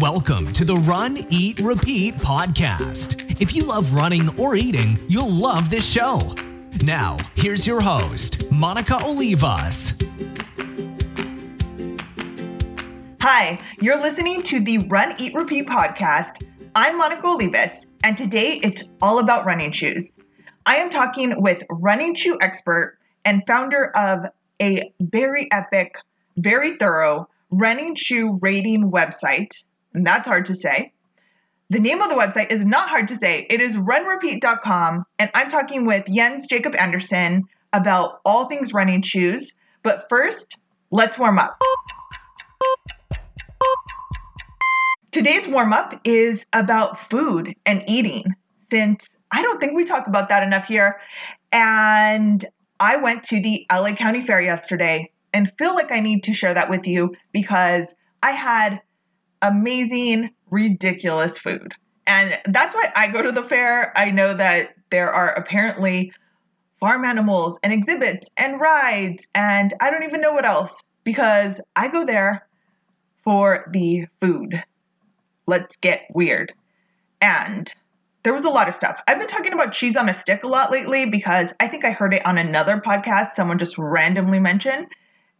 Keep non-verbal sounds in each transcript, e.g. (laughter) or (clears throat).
Welcome to the Run, Eat, Repeat podcast. If you love running or eating, you'll love this show. Now, here's your host, Monica Olivas. Hi, you're listening to the Run, Eat, Repeat podcast. I'm Monica Olivas, and today it's all about running shoes. I am talking with running shoe expert and founder of a very epic, very thorough running shoe rating website. And that's hard to say. The name of the website is not hard to say. It is runrepeat.com. And I'm talking with Jens Jakob Andersen about all things running shoes. But first, let's warm up. Today's warm up is about food and eating, since I don't think we talk about that enough here. And I went to the LA County Fair yesterday and feel like I need to share that with you because I had amazing, ridiculous food. And that's why I go to the fair. I know that there are apparently farm animals and exhibits and rides, and I don't even know what else because I go there for the food. Let's get weird. And there was a lot of stuff. I've been talking about cheese on a stick a lot lately because I think I heard it on another podcast someone just randomly mentioned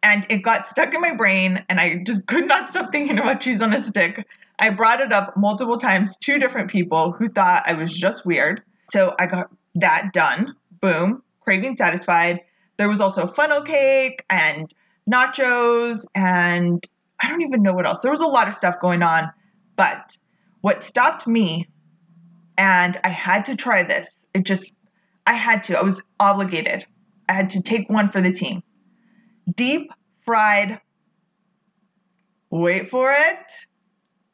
and it got stuck in my brain and I just could not stop thinking about cheese on a stick. I brought it up multiple times to different people who thought I was just weird. So I got that done. Boom, craving satisfied. There was also funnel cake and nachos and I don't even know what else. There was a lot of stuff going on. But what stopped me and I had to try this. It just, I had to. I was obligated. I had to take one for the team. Deep fried, wait for it,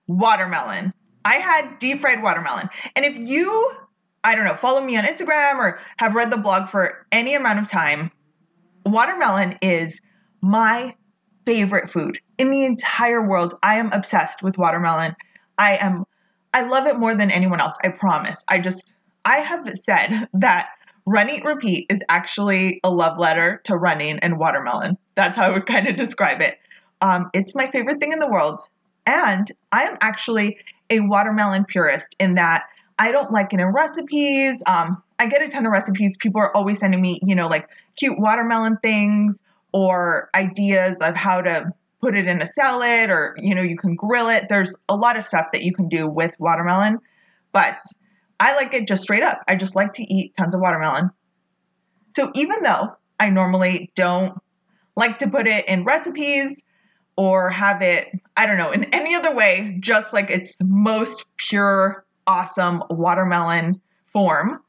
watermelon. I had deep fried watermelon. And if you, I don't know, follow me on Instagram or have read the blog for any amount of time, watermelon is my favorite food in the entire world. I am obsessed with watermelon. I am I love it more than anyone else. I promise. I just, I have said that Run Eat Repeat is actually a love letter to running and watermelon. That's how I would kind of describe it. Um, it's my favorite thing in the world. And I am actually a watermelon purist in that I don't like it in recipes. Um, I get a ton of recipes. People are always sending me, you know, like cute watermelon things or ideas of how to put it in a salad or you know you can grill it there's a lot of stuff that you can do with watermelon but i like it just straight up i just like to eat tons of watermelon so even though i normally don't like to put it in recipes or have it i don't know in any other way just like its most pure awesome watermelon form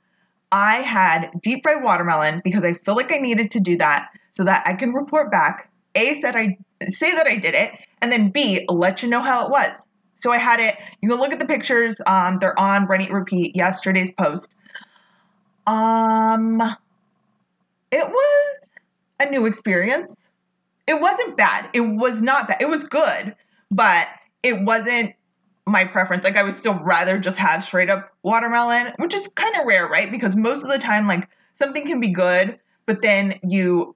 i had deep fried watermelon because i feel like i needed to do that so that i can report back a said I say that I did it, and then B let you know how it was. So I had it. You can look at the pictures. Um, they're on Eat Repeat yesterday's post. Um, it was a new experience. It wasn't bad. It was not bad. It was good, but it wasn't my preference. Like I would still rather just have straight up watermelon, which is kind of rare, right? Because most of the time, like something can be good, but then you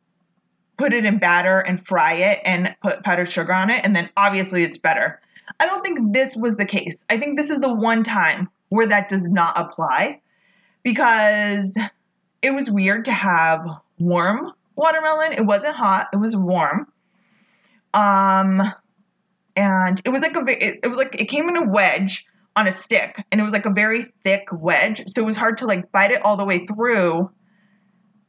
put it in batter and fry it and put powdered sugar on it, and then obviously it's better. I don't think this was the case. I think this is the one time where that does not apply because it was weird to have warm watermelon. It wasn't hot, it was warm. Um and it was like a it was like it came in a wedge on a stick and it was like a very thick wedge. So it was hard to like bite it all the way through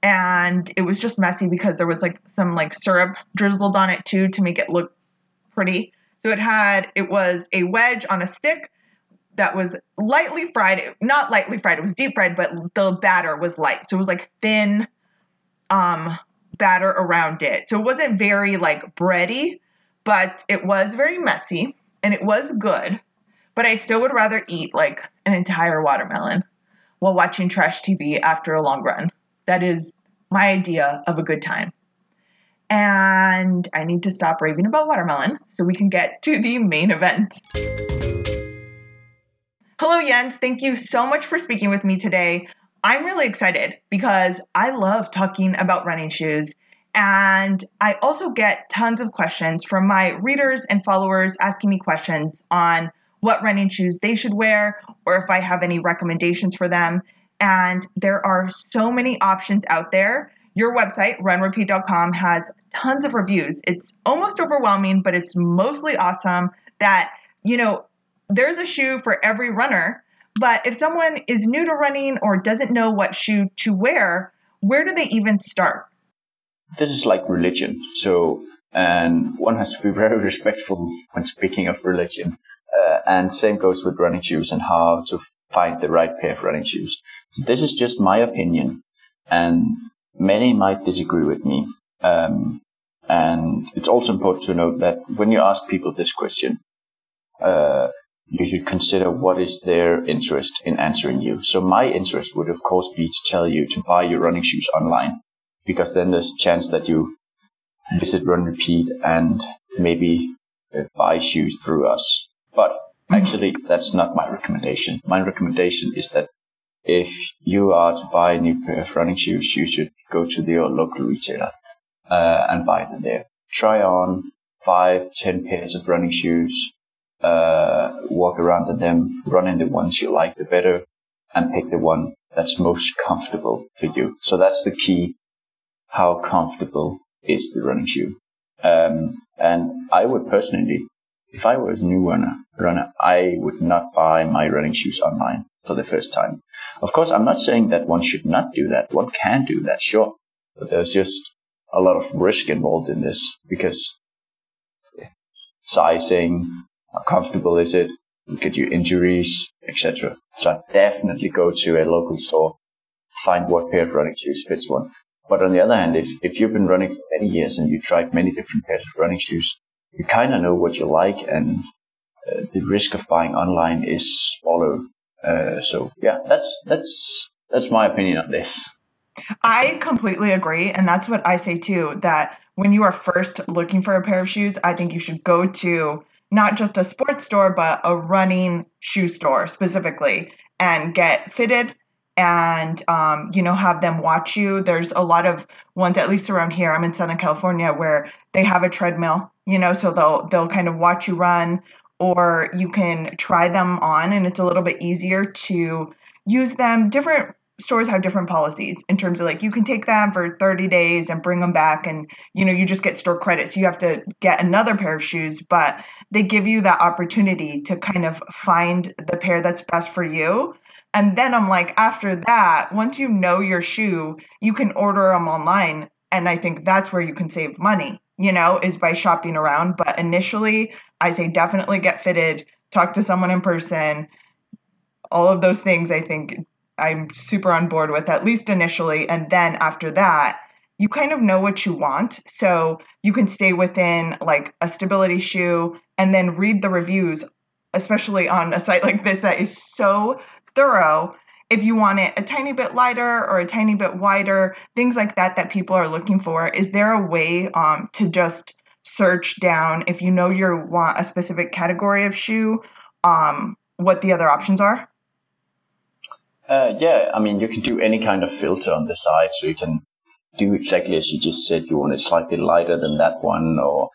and it was just messy because there was like some like syrup drizzled on it too to make it look pretty. So it had it was a wedge on a stick that was lightly fried, not lightly fried, it was deep fried, but the batter was light. So it was like thin um batter around it. So it wasn't very like bready, but it was very messy and it was good. But I still would rather eat like an entire watermelon while watching trash TV after a long run. That is my idea of a good time. And I need to stop raving about watermelon so we can get to the main event. Hello, Jens. Thank you so much for speaking with me today. I'm really excited because I love talking about running shoes And I also get tons of questions from my readers and followers asking me questions on what running shoes they should wear or if I have any recommendations for them. And there are so many options out there. Your website, runrepeat.com, has tons of reviews. It's almost overwhelming, but it's mostly awesome that, you know, there's a shoe for every runner. But if someone is new to running or doesn't know what shoe to wear, where do they even start? This is like religion. So, and one has to be (laughs) very respectful when speaking of religion. Uh, and same goes with running shoes and how to find the right pair of running shoes. This is just my opinion, and many might disagree with me. Um, and it's also important to note that when you ask people this question, uh, you should consider what is their interest in answering you. So my interest would of course be to tell you to buy your running shoes online, because then there's a chance that you visit Run Repeat and maybe uh, buy shoes through us. But actually, that's not my recommendation. My recommendation is that if you are to buy a new pair of running shoes, you should go to your local retailer uh, and buy them there. Try on five, ten pairs of running shoes, uh, walk around in them, run in the ones you like the better, and pick the one that's most comfortable for you. So that's the key. How comfortable is the running shoe? Um, and I would personally if I was a new runner, runner, I would not buy my running shoes online for the first time. Of course, I'm not saying that one should not do that. One can do that, sure. But there's just a lot of risk involved in this because sizing, how comfortable is it, get you injuries, etc. So I definitely go to a local store, find what pair of running shoes fits one. But on the other hand, if, if you've been running for many years and you tried many different pairs of running shoes, you kind of know what you like, and uh, the risk of buying online is smaller. Uh, so yeah, that's that's that's my opinion on this. I completely agree, and that's what I say too. That when you are first looking for a pair of shoes, I think you should go to not just a sports store, but a running shoe store specifically, and get fitted and um, you know have them watch you. There's a lot of ones at least around here i'm in southern california where they have a treadmill you know so they'll they'll kind of watch you run or you can try them on and it's a little bit easier to use them. Different stores have different policies in terms of like you can take them for 30 days and bring them back and you know you just get store credit so you have to get another pair of shoes but they give you that opportunity to kind of find the pair that's best for you and then I'm like, after that, once you know your shoe, you can order them online. And I think that's where you can save money, you know, is by shopping around. But initially, I say definitely get fitted, talk to someone in person. All of those things, I think I'm super on board with, at least initially. And then after that, you kind of know what you want. So you can stay within like a stability shoe and then read the reviews, especially on a site (laughs) like this that is so thorough if you want it a tiny bit lighter or a tiny bit wider, things like that that people are looking for. Is there a way um, to just search down if you know you want a specific category of shoe, um, what the other options are? Uh, yeah, I mean, you can do any kind of filter on the site, so you can do exactly as you just said. You want it slightly lighter than that one, or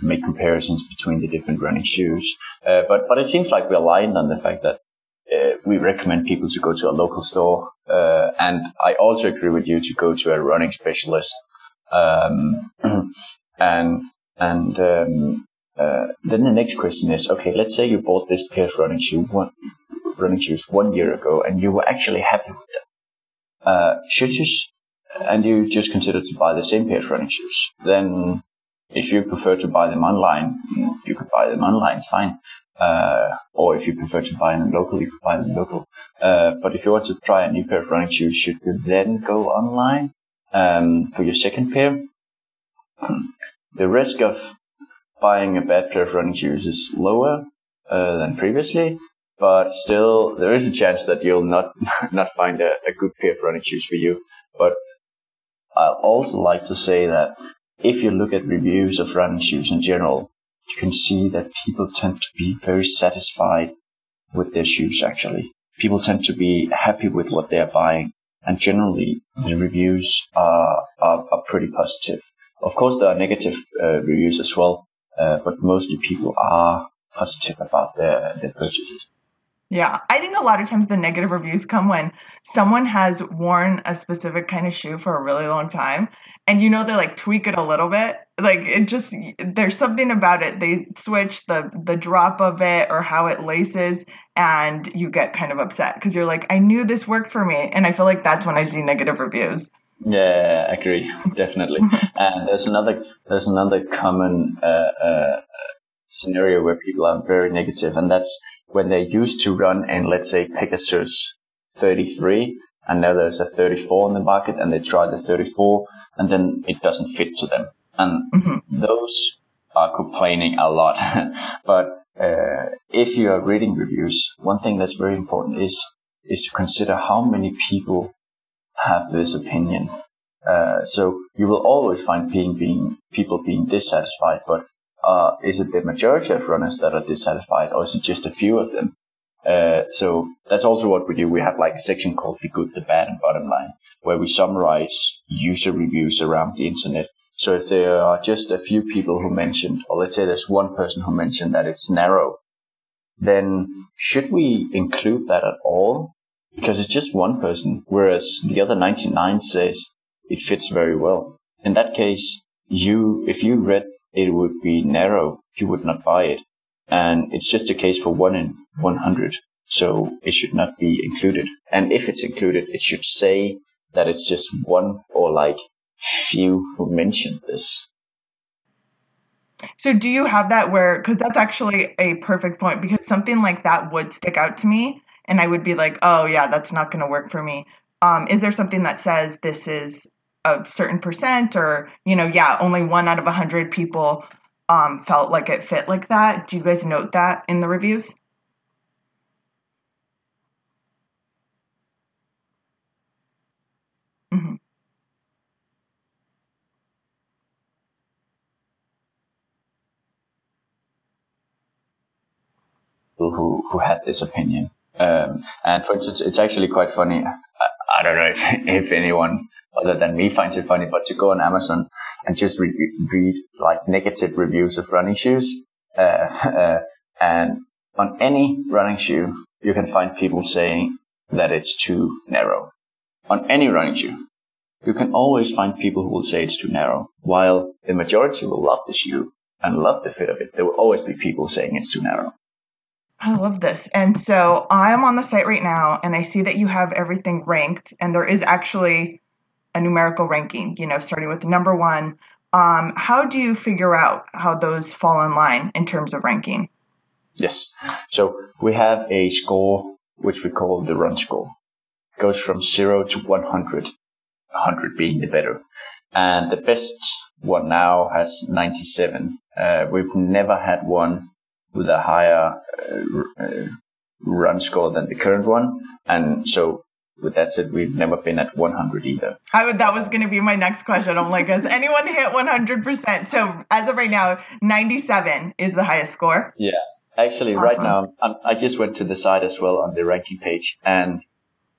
make comparisons between the different running shoes. Uh, but but it seems like we're aligned on the fact that we recommend people to go to a local store. Uh, and I also agree with you to go to a running specialist. Um, (clears throat) and and um, uh, then the next question is, okay, let's say you bought this pair of running shoes one running shoes one year ago, and you were actually happy with them. Uh, should you, and you just considered to buy the same pair of running shoes, then if you prefer to buy them online, you could buy them online, fine. Uh, or if you prefer to buy them locally, you can buy them local. Uh, but if you want to try a new pair of running shoes, should you then go online um, for your second pair? (clears throat) the risk of buying a bad pair of running shoes is lower uh, than previously, but still there is a chance that you'll not (laughs) not find a, a good pair of running shoes for you. But I'd also like to say that if you look at reviews of running shoes in general, you can see that people tend to be very satisfied with their shoes actually. People tend to be happy with what they're buying and generally the reviews are, are, are pretty positive. Of course, there are negative uh, reviews as well, uh, but mostly people are positive about their, their purchases. Yeah, I think a lot of times the negative reviews come when someone has worn a specific kind of shoe for a really long time and you know they like tweak it a little bit. Like it just there's something about it. They switch the the drop of it or how it laces and you get kind of upset because you're like I knew this worked for me and I feel like that's when I see negative reviews. Yeah, I agree, definitely. (laughs) and there's another there's another common uh, uh, scenario where people are very negative, and that's when they used to run in, let's say, Pegasus 33, and now there's a 34 in the market, and they try the 34, and then it doesn't fit to them, and mm-hmm. those are complaining a lot. (laughs) but uh, if you are reading reviews, one thing that's very important is is to consider how many people have this opinion. Uh, so you will always find being, being people being dissatisfied, but uh, is it the majority of runners that are dissatisfied, or is it just a few of them? Uh, so that's also what we do. We have like a section called the good, the bad, and bottom line, where we summarize user reviews around the internet. So if there are just a few people who mentioned, or let's say there's one person who mentioned that it's narrow, then should we include that at all? Because it's just one person, whereas the other 99 says it fits very well. In that case, you, if you read it would be narrow, you would not buy it. And it's just a case for one in 100. So it should not be included. And if it's included, it should say that it's just one or like few who mentioned this. So do you have that where, because that's actually a perfect point, because something like that would stick out to me and I would be like, oh yeah, that's not going to work for me. Um, is there something that says this is a certain percent or you know yeah only one out of a hundred people um, felt like it fit like that. Do you guys note that in the reviews? Mm-hmm. who who had this opinion? Um, and for instance it's actually quite funny I don't know if, (laughs) if anyone other than me finds it funny, but to go on Amazon and just read, read like negative reviews of running shoes, uh, (laughs) uh, and on any running shoe, you can find people saying that it's too narrow. On any running shoe, you can always find people who will say it's too narrow, while the majority will love the shoe and love the fit of it. There will always be people saying it's too narrow. I love this. And so I'm on the site right now and I see that you have everything ranked and there is actually a numerical ranking, you know, starting with number one. Um, how do you figure out how those fall in line in terms of ranking? Yes. So we have a score which we call the run score. It goes from zero to 100, 100 being the better. And the best one now has 97. Uh, we've never had one with a higher uh, uh, run score than the current one. And so with that said, we've never been at 100 either. I would, that was going to be my next question. I'm like, has anyone hit 100%? So as of right now, 97 is the highest score. Yeah. Actually, awesome. right now, I'm, I just went to the site as well on the ranking page, and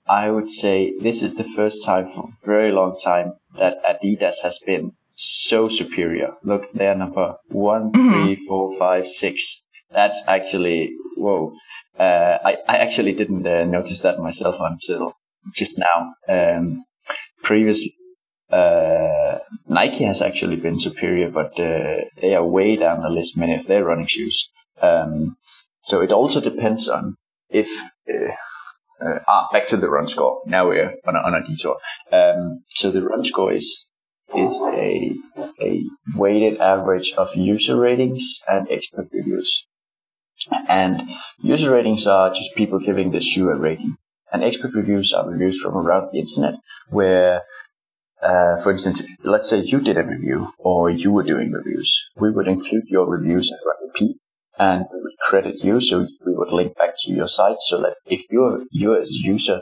I would say this is the first time for a very long time that Adidas has been so superior. Look, they're number one, mm-hmm. three, four, five, six that's actually whoa. Uh, I I actually didn't uh, notice that myself until just now. Um, previously, uh, Nike has actually been superior, but uh, they are way down the list. Many of their running shoes. Um, so it also depends on if. Uh, uh, ah, back to the run score. Now we're on a, on a detour. Um, so the run score is is a a weighted average of user ratings and expert reviews. And user ratings are just people giving the shoe a rating. And expert reviews are reviews from around the internet where, uh, for instance, let's say you did a review or you were doing reviews. We would include your reviews at repeat and we would credit you. So we would link back to your site so that if you're, you a user,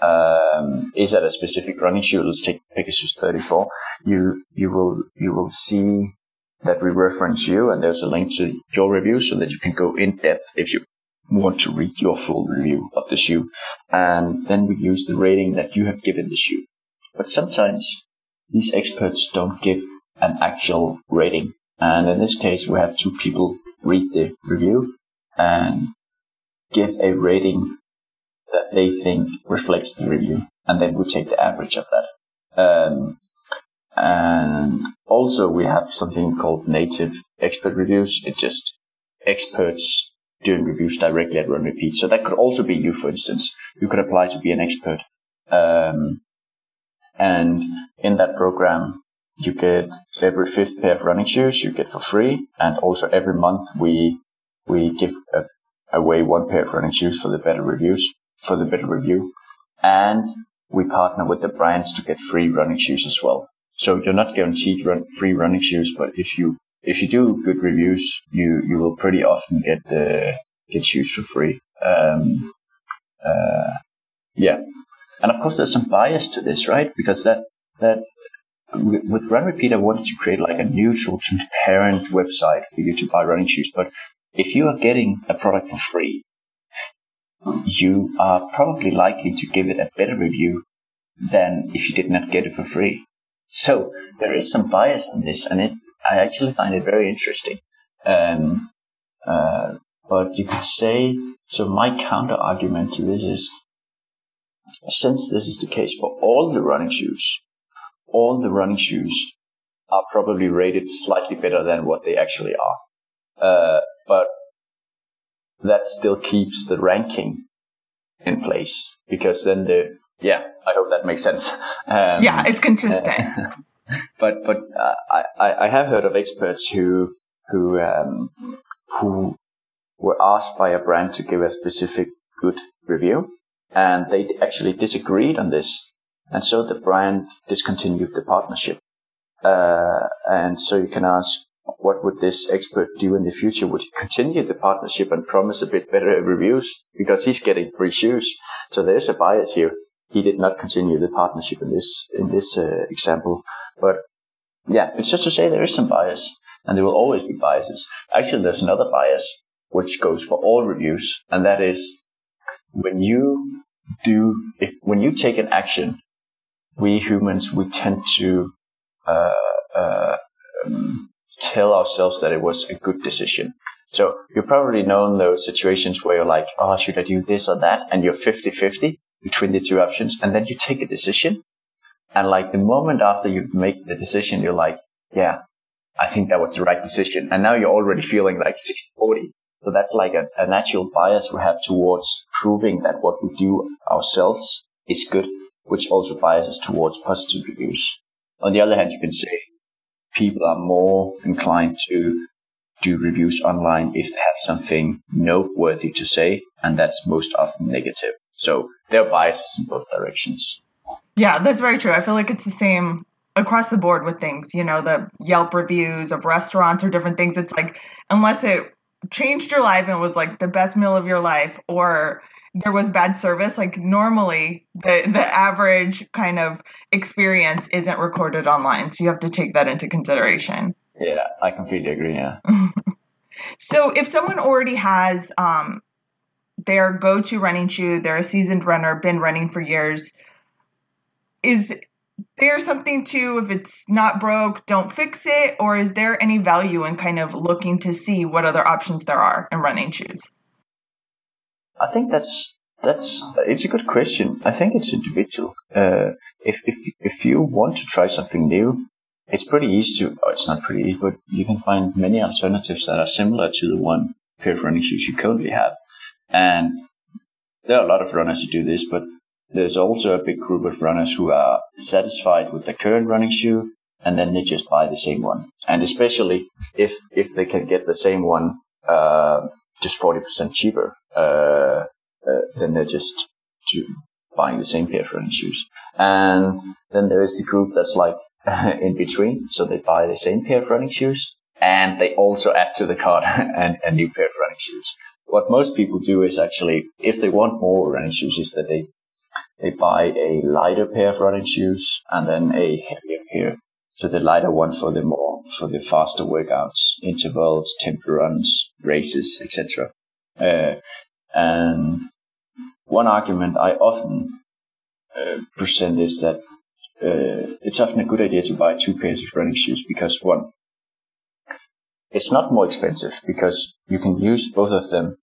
um, is at a specific running shoe, let's take Pegasus 34, you, you will, you will see that we reference you and there's a link to your review so that you can go in depth if you want to read your full review of the shoe. And then we use the rating that you have given the shoe. But sometimes these experts don't give an actual rating. And in this case, we have two people read the review and give a rating that they think reflects the review. And then we take the average of that. Um, and also we have something called native expert reviews. It's just experts doing reviews directly at Run Repeat. So that could also be you, for instance. You could apply to be an expert. Um, and in that program, you get every fifth pair of running shoes you get for free. And also every month we, we give a, away one pair of running shoes for the better reviews, for the better review. And we partner with the brands to get free running shoes as well. So you're not guaranteed run, free running shoes, but if you if you do good reviews, you you will pretty often get the get shoes for free. Um, uh, yeah, and of course there's some bias to this, right? Because that that with Run Repeat, I wanted to create like a neutral, transparent website for you to buy running shoes. But if you are getting a product for free, you are probably likely to give it a better review than if you did not get it for free. So there is some bias on this, and it's I actually find it very interesting. Um, uh, but you could say so. My counter argument to this is, since this is the case for all the running shoes, all the running shoes are probably rated slightly better than what they actually are. Uh, but that still keeps the ranking in place because then the yeah I hope that makes sense. Um, yeah, it's consistent. Uh, (laughs) but but uh, I I have heard of experts who who um, who were asked by a brand to give a specific good review, and they actually disagreed on this, and so the brand discontinued the partnership. Uh, and so you can ask, what would this expert do in the future? Would he continue the partnership and promise a bit better reviews because he's getting free shoes? So there's a bias here he did not continue the partnership in this in this uh, example. But yeah, it's just to say there is some bias, and there will always be biases. Actually, there's another bias which goes for all reviews, and that is when you do if when you take an action, we humans we tend to uh, uh, um, tell ourselves that it was a good decision. So you've probably known those situations where you're like, oh, should I do this or that? And you're 50-50 between the two options and then you take a decision. And like the moment after you make the decision, you're like, yeah, I think that was the right decision. And now you're already feeling like 60 40. So that's like a, a natural bias we have towards proving that what we do ourselves is good, which also biases towards positive reviews. On the other hand, you can say people are more inclined to do reviews online if they have something noteworthy to say, and that's most often negative. So there are biases in both directions. Yeah, that's very true. I feel like it's the same across the board with things. You know, the Yelp reviews of restaurants or different things. It's like unless it changed your life and was like the best meal of your life or there was bad service like normally the the average kind of experience isn't recorded online so you have to take that into consideration yeah i completely agree yeah (laughs) so if someone already has um their go-to running shoe. They're a seasoned runner, been running for years. Is there something to if it's not broke, don't fix it, or is there any value in kind of looking to see what other options there are in running shoes? I think that's that's it's a good question. I think it's individual. Uh, if if if you want to try something new, it's pretty easy to. Oh, it's not pretty easy, but you can find many alternatives that are similar to the one pair of running shoes you currently have. And there are a lot of runners who do this, but there's also a big group of runners who are satisfied with the current running shoe and then they just buy the same one. And especially if, if they can get the same one, uh, just 40% cheaper, uh, uh, then they're just buying the same pair of running shoes. And then there is the group that's like (laughs) in between. So they buy the same pair of running shoes and they also add to the cart (laughs) a new pair of running shoes what most people do is actually, if they want more running shoes, is that they they buy a lighter pair of running shoes and then a heavier pair. So the lighter one for the more for the faster workouts, intervals, tempo runs, races, etc. Uh, and one argument I often uh, present is that uh, it's often a good idea to buy two pairs of running shoes because one, it's not more expensive because you can use both of them.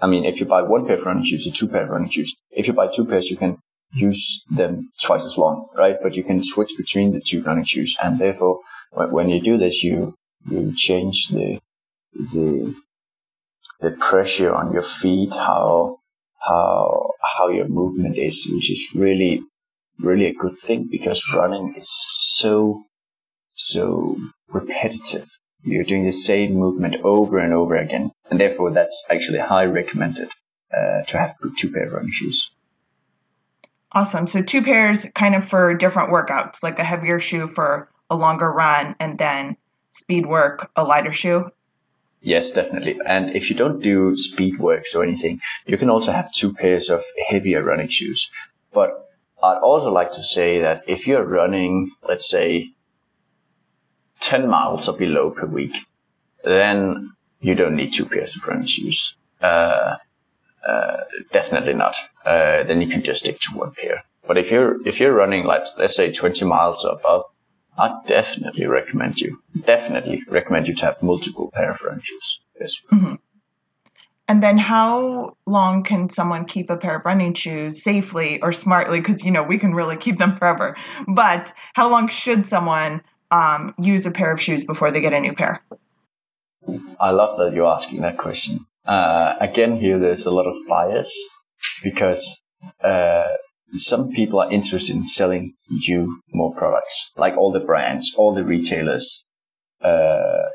I mean, if you buy one pair of running shoes or two pair of running shoes, if you buy two pairs, you can use them twice as long, right? But you can switch between the two running shoes, and therefore, when you do this, you you change the the the pressure on your feet, how how how your movement is, which is really really a good thing because running is so so repetitive. You're doing the same movement over and over again, and therefore that's actually highly recommended uh, to have two pair of running shoes. Awesome. So two pairs kind of for different workouts, like a heavier shoe for a longer run and then speed work, a lighter shoe. Yes, definitely. And if you don't do speed works or anything, you can also have two pairs of heavier running shoes. But I'd also like to say that if you're running, let's say, 10 miles or below per week, then you don't need two pairs of running shoes. Uh, uh, definitely not. Uh, then you can just stick to one pair. But if you're if you're running like let's say 20 miles or above, I definitely recommend you definitely recommend you to have multiple pair of running shoes. Yes. Mm-hmm. And then how long can someone keep a pair of running shoes safely or smartly? Because you know we can really keep them forever. But how long should someone um, use a pair of shoes before they get a new pair? I love that you're asking that question uh, again, here there's a lot of bias because uh, some people are interested in selling you more products, like all the brands, all the retailers. Uh,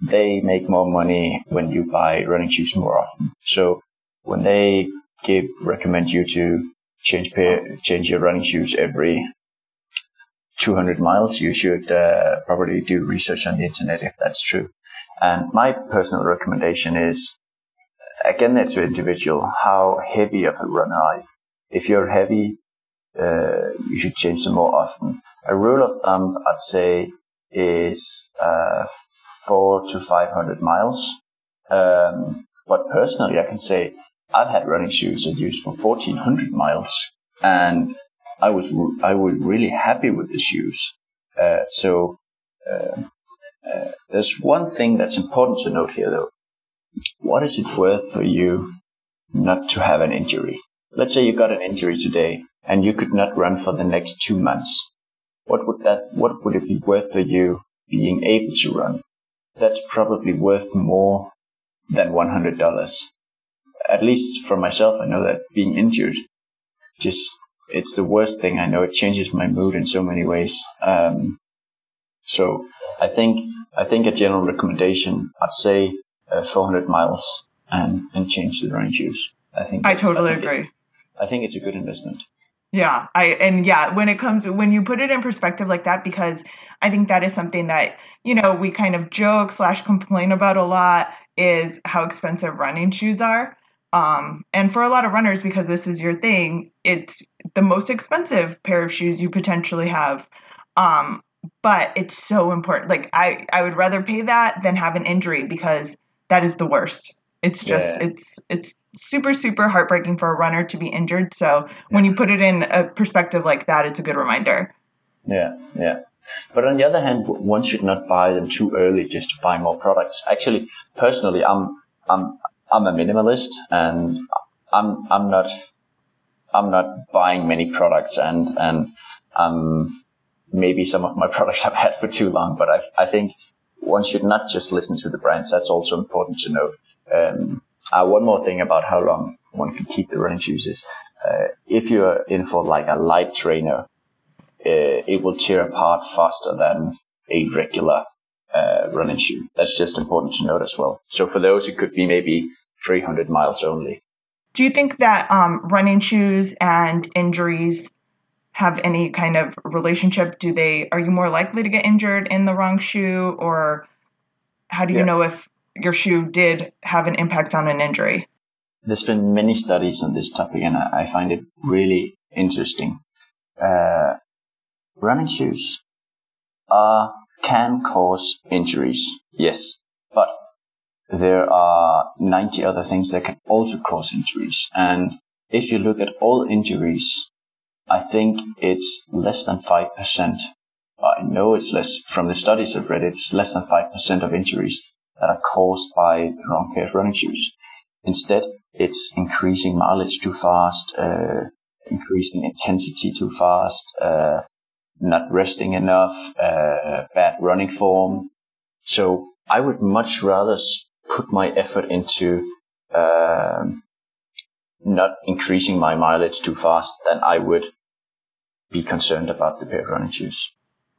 they make more money when you buy running shoes more often. So when they give recommend you to change pair, change your running shoes every 200 miles, you should uh, probably do research on the internet if that's true. And my personal recommendation is again, it's individual. How heavy of a runner are you? If you're heavy, uh, you should change them more often. A rule of thumb, I'd say, is uh, four to five hundred miles. Um, but personally, I can say I've had running shoes that used for fourteen hundred miles, and I was I was really happy with the shoes. Uh, so uh, uh, there's one thing that's important to note here, though what is it worth for you not to have an injury? Let's say you got an injury today and you could not run for the next two months. What would that, what would it be worth for you being able to run? That's probably worth more than $100. At least for myself, I know that being injured just, it's the worst thing. I know it changes my mood in so many ways. Um, so I think, I think a general recommendation, I'd say uh, 400 miles and, and change the running shoes. I think I totally I think agree. I think it's a good investment. Yeah, I and yeah, when it comes when you put it in perspective like that, because I think that is something that you know we kind of joke slash complain about a lot is how expensive running shoes are. Um, and for a lot of runners, because this is your thing, it's the most expensive pair of shoes you potentially have. Um, but it's so important. Like I, I would rather pay that than have an injury because that is the worst. It's just yeah. it's it's super super heartbreaking for a runner to be injured. So yes. when you put it in a perspective like that, it's a good reminder. Yeah, yeah. But on the other hand, one should not buy them too early just to buy more products. Actually, personally, I'm I'm I'm a minimalist and I'm I'm not I'm not buying many products and and um maybe some of my (laughs) products I've had for too long, but I I think one should not just listen to the brands. That's also important to know. Um, uh, one more thing about how long one can keep the running shoes is uh, if you're in for like a light trainer, uh, it will tear apart faster than a regular uh, running shoe. That's just important to note as well. So for those, it could be maybe 300 miles only. Do you think that um, running shoes and injuries have any kind of relationship? Do they are you more likely to get injured in the wrong shoe or how do you yeah. know if your shoe did have an impact on an injury? There's been many studies on this topic and I find it really interesting. Uh, running shoes uh, can cause injuries, yes, there are 90 other things that can also cause injuries. And if you look at all injuries I think it's less than 5%. I know it's less from the studies I've read, it's less than 5% of injuries that are caused by the wrong pair of running shoes. Instead, it's increasing mileage too fast, uh, increasing intensity too fast, uh, not resting enough, uh, bad running form. So I would much rather put my effort into um, not increasing my mileage too fast then I would be concerned about the pair of.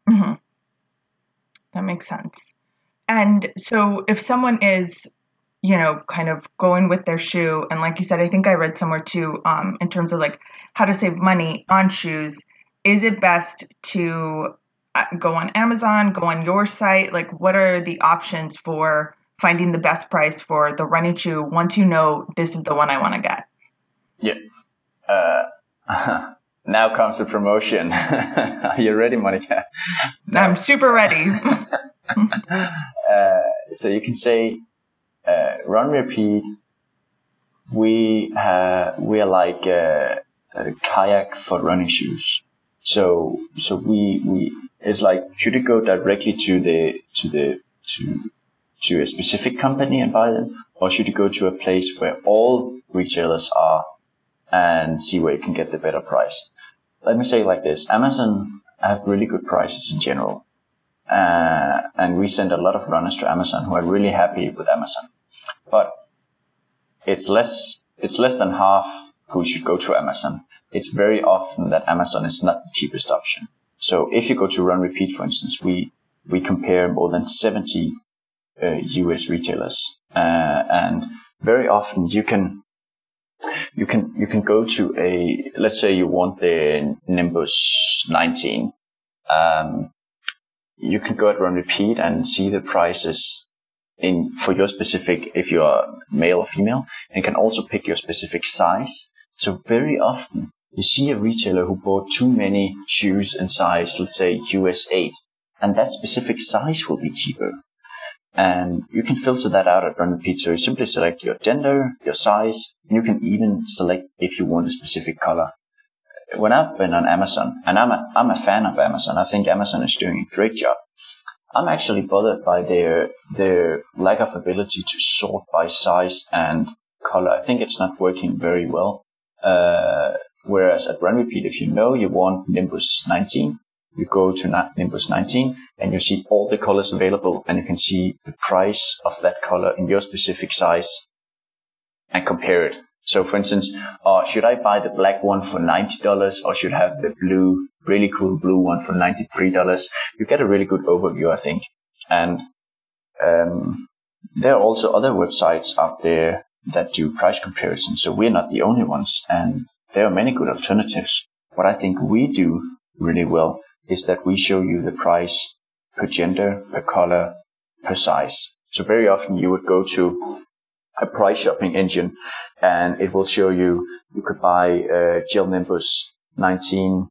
Mm-hmm. That makes sense. And so if someone is, you know, kind of going with their shoe, and like you said, I think I read somewhere too, um, in terms of like how to save money on shoes, is it best to uh, go on Amazon, go on your site? Like, what are the options for finding the best price for the running shoe once you know this is the one I want to get? Yeah. Uh, (laughs) now comes the promotion. Are (laughs) you ready, Monica? No. I'm super ready. (laughs) uh, so you can say, uh, run repeat. We have, we are like a, a, kayak for running shoes. So, so we, we, it's like, should you go directly to the, to the, to, to a specific company and buy them? Or should you go to a place where all retailers are and see where you can get the better price? Let me say like this. Amazon have really good prices in general. Uh, and we send a lot of runners to Amazon who are really happy with Amazon. But it's less, it's less than half who should go to Amazon. It's very often that Amazon is not the cheapest option. So if you go to Run Repeat, for instance, we, we compare more than 70 uh, US retailers. Uh, and very often you can, you can, you can go to a, let's say you want the Nimbus 19. Um, you can go at Run Repeat and see the prices in for your specific if you're male or female and can also pick your specific size so very often you see a retailer who bought too many shoes in size let's say us 8 and that specific size will be cheaper and you can filter that out at Run Repeat. So you simply select your gender, your size, and you can even select if you want a specific color when I've been on Amazon, and I'm a, I'm a fan of Amazon, I think Amazon is doing a great job. I'm actually bothered by their their lack of ability to sort by size and color. I think it's not working very well. Uh, whereas at Run Repeat, if you know you want Nimbus 19, you go to Nimbus 19 and you see all the colors available and you can see the price of that color in your specific size and compare it. So for instance, uh, should I buy the black one for $90 or should I have the blue, really cool blue one for $93? You get a really good overview, I think. And, um, there are also other websites out there that do price comparison. So we're not the only ones and there are many good alternatives. What I think we do really well is that we show you the price per gender, per color, per size. So very often you would go to a price shopping engine and it will show you you could buy a gel Nimbus 19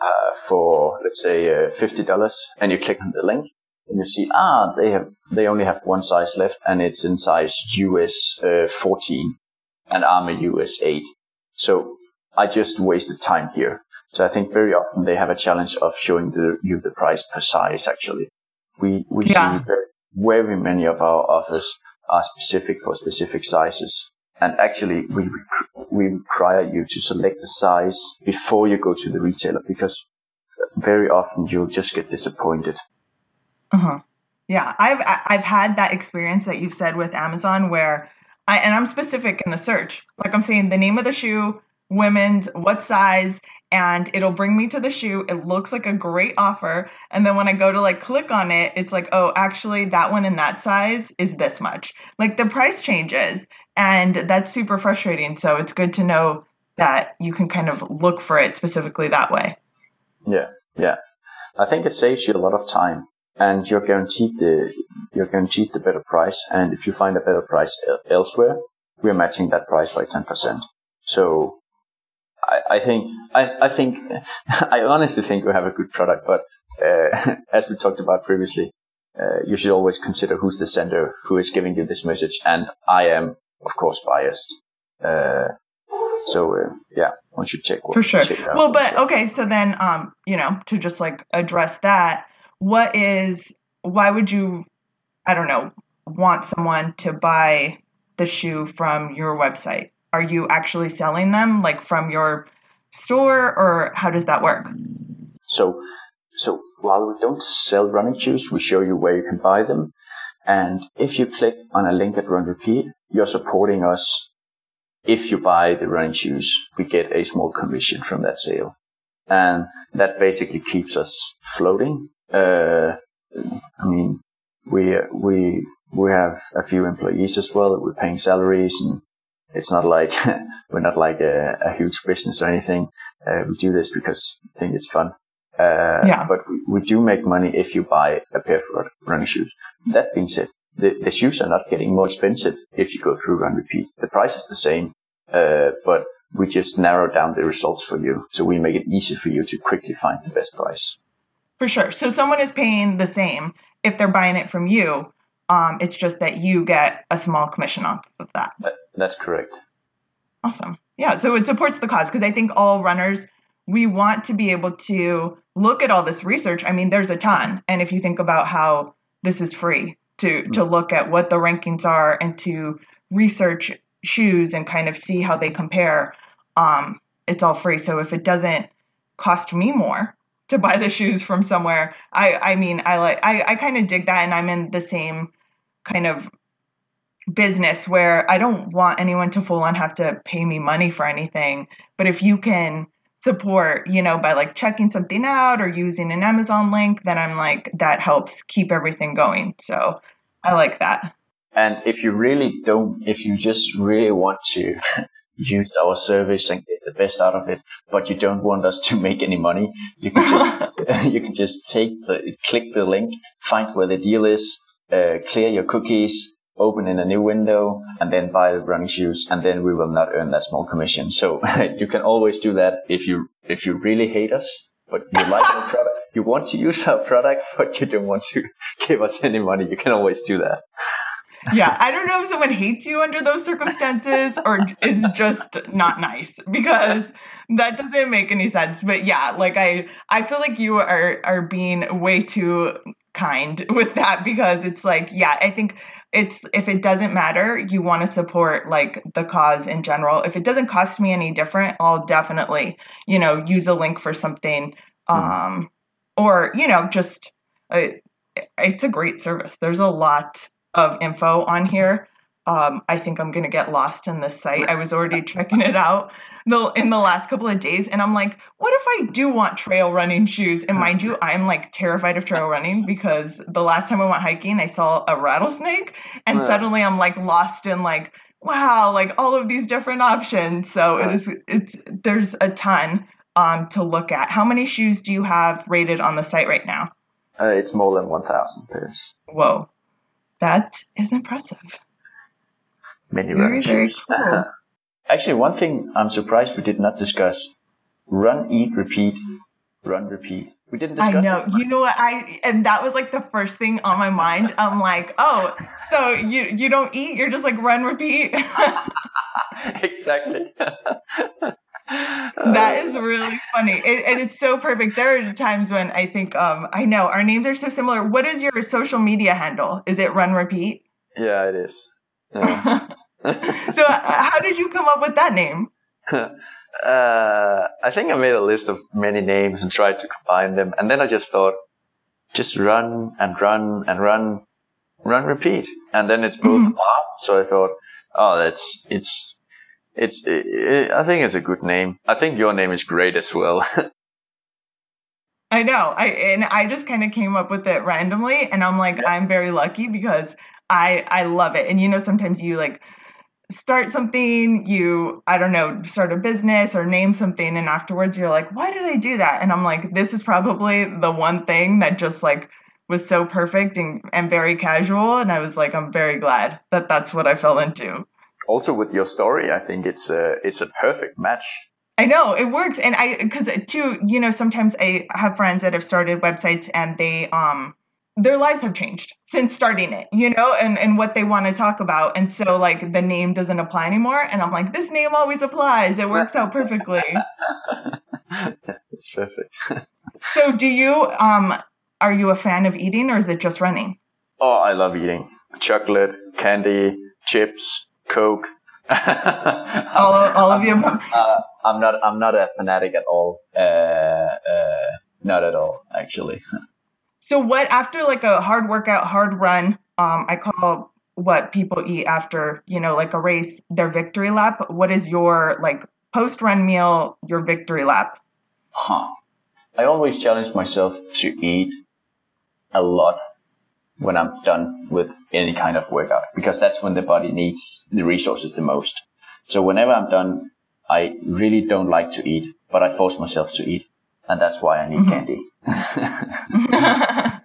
uh, for let's say uh, $50 and you click on the link and you see ah they have they only have one size left and it's in size US uh, 14 and I'm a US 8 so I just wasted time here so I think very often they have a challenge of showing the, you the price per size actually we we yeah. see very, very many of our offers are specific for specific sizes. And actually, we, we require you to select the size before you go to the retailer because very often you'll just get disappointed. Uh-huh. Yeah, I've I've had that experience that you've said with Amazon where I and I'm specific in the search. Like I'm saying the name of the shoe, women's, what size, and it'll bring me to the shoe. It looks like a great offer. And then when I go to like click on it, it's like, oh, actually, that one in that size is this much. Like the price changes. And that's super frustrating. So it's good to know that you can kind of look for it specifically that way. Yeah. Yeah. I think it saves you a lot of time and you're guaranteed the, you're guaranteed the better price. And if you find a better price elsewhere, we're matching that price by 10%. So I, I think I, I think (laughs) I honestly think we have a good product, but uh, (laughs) as we talked about previously, uh, you should always consider who's the sender who is giving you this message, and I am of course biased. Uh, So uh, yeah, one should check. For sure. check Well, but themselves. okay, so then, um, you know, to just like address that, what is, why would you, I don't know, want someone to buy the shoe from your website? Are you actually selling them like from your store or how does that work? So, so while we don't sell running shoes, we show you where you can buy them. And if you click on a link at Run Repeat, you're supporting us. If you buy the running shoes, we get a small commission from that sale. And that basically keeps us floating. Uh, I mean, we, we, we have a few employees as well. That we're paying salaries and it's not like (laughs) we're not like a, a huge business or anything. Uh, we do this because we think it's fun. Uh, Yeah. But we, we do make money if you buy a pair of running shoes. That being said, the, the shoes are not getting more expensive if you go through Run Repeat. The price is the same, uh, but we just narrow down the results for you. So we make it easy for you to quickly find the best price. For sure. So someone is paying the same if they're buying it from you. Um, it's just that you get a small commission off of that. That, that's correct. Awesome. Yeah. So it supports the cause because I think all runners, we want to be able to look at all this research. I mean, there's a ton. And if you think about how this is free to, to look at what the rankings are and to research shoes and kind of see how they compare, um, it's all free. So if it doesn't cost me more to buy the shoes from somewhere, I, I mean, I like, I, I kind of dig that. And I'm in the same kind of business where I don't want anyone to full on have to pay me money for anything. But if you can support, you know, by like checking something out or using an Amazon link, then I'm like, that helps keep everything going. So I like that. And if you really don't, if you just really want to (laughs) use our service and get the best out of it, but you don't want us to (laughs) make any money, you can just (laughs) (laughs) you can just take the click the link, find where the deal is, uh, clear your cookies, open in a new window, and then buy the running shoes, and then we will not earn that small commission. So you can always do that if you if you really hate us, but you like our product, you want to use our product, but you don't want to give us any money. You can always do that. Yeah, I don't know if someone hates you under those circumstances or is just not nice because that doesn't make any sense. But yeah, like I I feel like you are are being way too kind with that because it's like yeah, I think it's if it doesn't matter, you want to support like the cause in general. If it doesn't cost me any different, I'll definitely, you know, use a link for something um or, you know, just uh, it's a great service. There's a lot of info on here. Um, I think I'm gonna get lost in this site. I was already (laughs) checking it out the, in the last couple of days, and I'm like, what if I do want trail running shoes? And mind you, I'm like terrified of trail running because the last time I went hiking, I saw a rattlesnake, and Yeah. suddenly I'm like lost in like, wow, like all of these different options. So it is, it's there's a ton um, to look at. How many shoes do you have rated on the site right now? Uh, it's more than 1,000 pairs. Whoa, that is impressive. Many Very, running very shoes. (laughs) cool. Actually, one thing I'm surprised we did not discuss: run, eat, repeat, run, repeat. We didn't discuss I discuss. know. this. You know what? I and that was like the first thing on my mind. I'm like, oh, so you you don't eat? You're just like run, repeat. (laughs) (laughs) exactly. That is really funny, it, and it's so perfect. There are times when I think, um, I know our names are so similar. What is your social media handle? Is it run, repeat? Yeah, it is. Yeah. (laughs) so uh, how did you come up with that name? (laughs) uh, I think I made a list of many names and tried to combine them, and then I just thought, just run and run and run, run, repeat, and then it's both Mhm. So I thought, oh, that's it's. It's, i I think it's a good name. I think your name is great as well. (laughs) I know. I and I just kind of came up with it randomly and I'm like I'm very lucky because I I love it. And you know sometimes you like start something, you I don't know, start a business or name something and afterwards you're like, "Why did I do that?" And I'm like, "This is probably the one thing that just like was so perfect and and very casual." And I was like, "I'm very glad that that's what I fell into." Also with your story, I think it's a it's a perfect match. I know it works, and I because too, you know, sometimes I have friends that have started websites and they um their lives have changed since starting it, you know, and, and what they want to talk about. And so like the name doesn't apply anymore. And I'm like, this name always applies. It works out perfectly. (laughs) it's perfect. so do you um are you a fan of eating or is it just running? Oh, I love eating. Chocolate, candy, chips, Coke. all, (laughs) all of you. Uh, I'm not. I'm not a fanatic at all. Uh, uh, not at all, actually. So what after like a hard workout, hard run, um, I call what people eat after, you know, like a race, their victory lap. What is your like post run meal, your victory lap? Huh. I always challenge myself to eat a lot when I'm done with any kind of workout because that's when the body needs the resources the most. So whenever I'm done, I really don't like to eat, but I force myself to eat. And that's why I need mm-hmm. candy. (laughs) (laughs)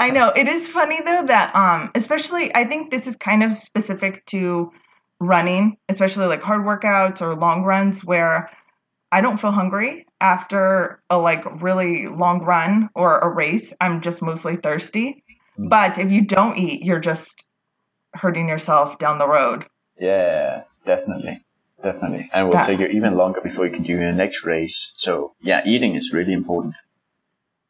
I know it is funny though that um especially I think this is kind of specific to running, especially like hard workouts or long runs where I don't feel hungry after a like really long run or a race. I'm just mostly thirsty. Mm. But if you don't eat, you're just hurting yourself down the road. Yeah, definitely. Definitely. And it will that, take you even longer before you can do your next race. So yeah, eating is really important.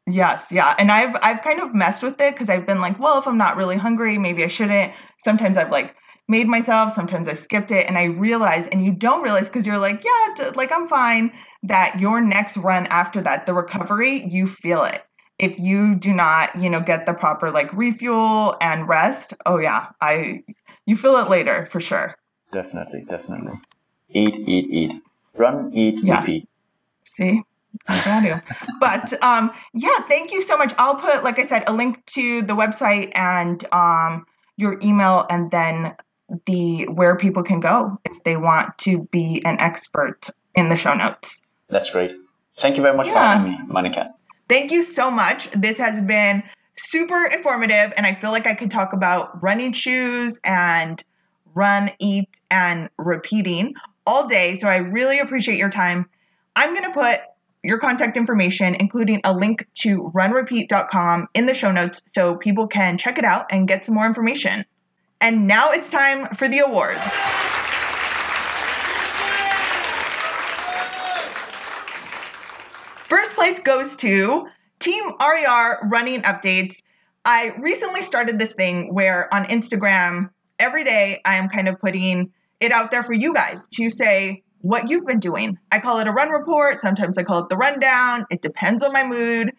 Yes, yeah. And I've I've kind of messed with it because I've been like, well, if I'm not really hungry, maybe I shouldn't. Sometimes I've like made myself, sometimes I've skipped it, and I realize, and you don't realize because you're like, yeah, like I'm fine, that your next run after that, the recovery, you feel it. If you do not, you know, get the proper like refuel and rest, oh yeah, I you feel it later for sure. Definitely, definitely. Eat, eat, eat. Run, eat, yes. See? I got you. but um, yeah, thank you so much. I'll put, like I said, a link to the website and um, your email, and then the where people can go if they want to be an expert in the show notes. That's great. Thank you very much yeah. for having me, Monica. Thank you so much. This has been super informative, and I feel like I could talk about running shoes and run, eat, and repeating all day. So I really appreciate your time. I'm going to put your contact information, including a link to runrepeat.com, in the show notes so people can check it out and get some more information. And now it's time for the awards. First place goes to Team RER Running Updates. I recently started this thing where on Instagram, every day I am kind of putting it out there for you guys to say what you've been doing. I call it a run report. Sometimes I call it the rundown. It depends on my mood.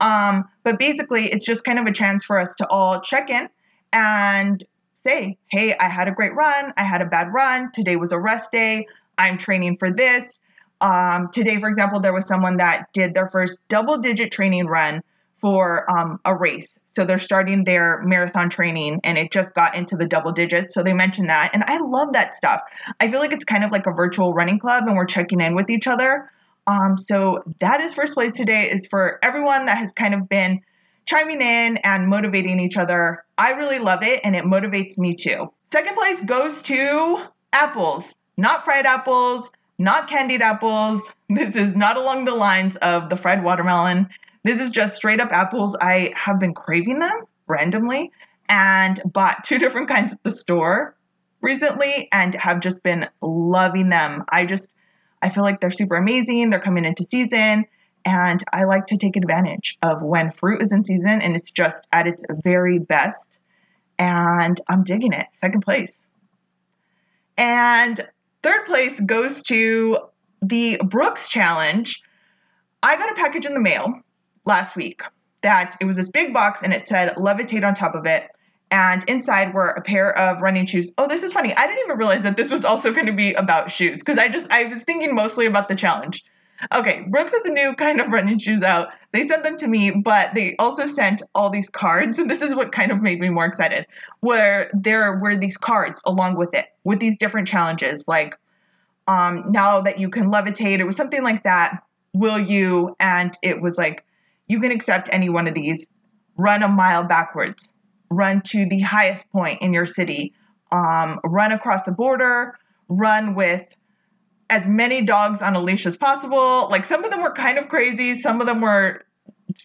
Um, but basically, it's just kind of a chance for us to all check in and say, hey, I had a great run. I had a bad run. Today was a rest day. I'm training for this. Um, today, for example, there was someone that did their first double digit training run for um, a race. So they're starting their marathon training and it just got into the double digits. So they mentioned that. And I love that stuff. I feel like it's kind of like a virtual running club and we're checking in with each other. Um, so that is first place today is for everyone that has kind of been chiming in and motivating each other. I really love it and it motivates me too. Second place goes to apples, not fried apples, not candied apples. (laughs) This is not along the lines of the fried watermelon. This is just straight up apples. I have been craving them randomly and bought two (laughs) different kinds at the store recently and have just been loving them. I just I feel like they're super amazing. They're coming into season and I like to take advantage of when fruit is in season and it's just at its very best. And I'm digging it. Second place. And third place goes to the Brooks Challenge. I got a package in the mail last week that it was this big box and it said levitate on top of it. And inside were a pair of running shoes. Oh, this is funny. I didn't even realize that this was also going to be about shoes because I just, I was thinking mostly about the challenge. Okay, Brooks has a new kind of running shoes out. They sent them to me, but they also sent all these cards, and (laughs) this is what kind of made me more excited. Where there were these cards along with it, with these different challenges, like um, now that you can levitate, it was something like that. Will you? And it was like you can accept any one of these. Run a mile backwards. Run to the highest point in your city. Um, run across the border. Run with as many dogs on a leash as possible. Like some of them were kind of crazy. Some of them were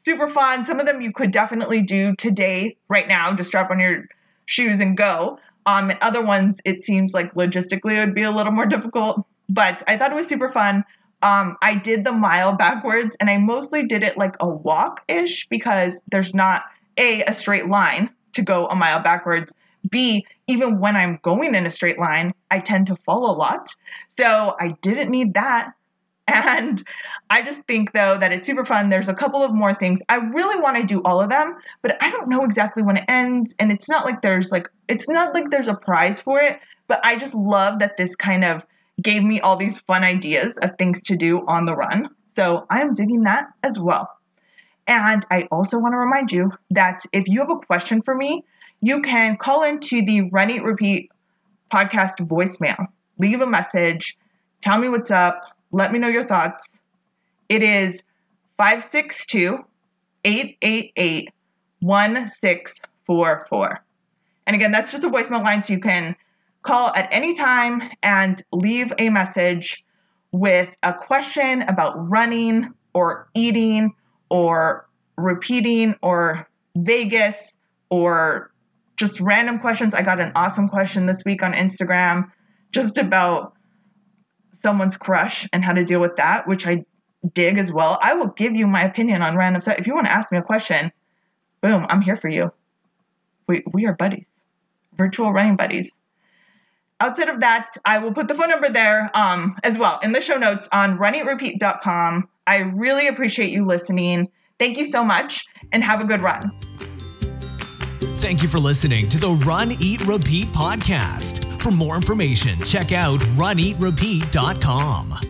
super fun. Some of them you could definitely do today, right now. Just strap on your shoes and go. Um, and other ones, it seems like logistically it would be a little more difficult. But I thought it was super fun. Um, I did the mile backwards, and I mostly did it like a walk ish because there's not a a straight line to go a mile backwards. B, even when I'm going in a straight line, I tend to fall a lot. So I didn't need that. (laughs) And I just think though that it's super fun. There's a couple of more things. I really want to do all of them, but I don't know exactly when it ends. And it's not like there's like it's not like there's a prize for it, but I just love that this kind of gave me all these fun ideas of things to do on the run. So I am zigging that as well. And I also want to remind you that if you have a question for me, you can call into the Run Eat Repeat podcast voicemail. Leave a message, tell me what's up, let me know your thoughts. It is 562 888 1644. And again, that's just a voicemail line, so you can call at any time and leave a message with a question about running or eating or repeating or Vegas or just random questions. I got an awesome question this week on Instagram just about someone's crush and how to deal with that, which I dig as well. I will give you my opinion on random stuff. If you want to ask me a question, boom, I'm here for you. We, we are buddies, virtual running buddies. Outside of that, I will put the phone number there um, as well in the show notes on runeatrepeat.com. I really appreciate you listening. Thank you so much and have a good run. Thank you for listening to the Run, Eat, Repeat podcast. For more information, check out runeatrepeat.com.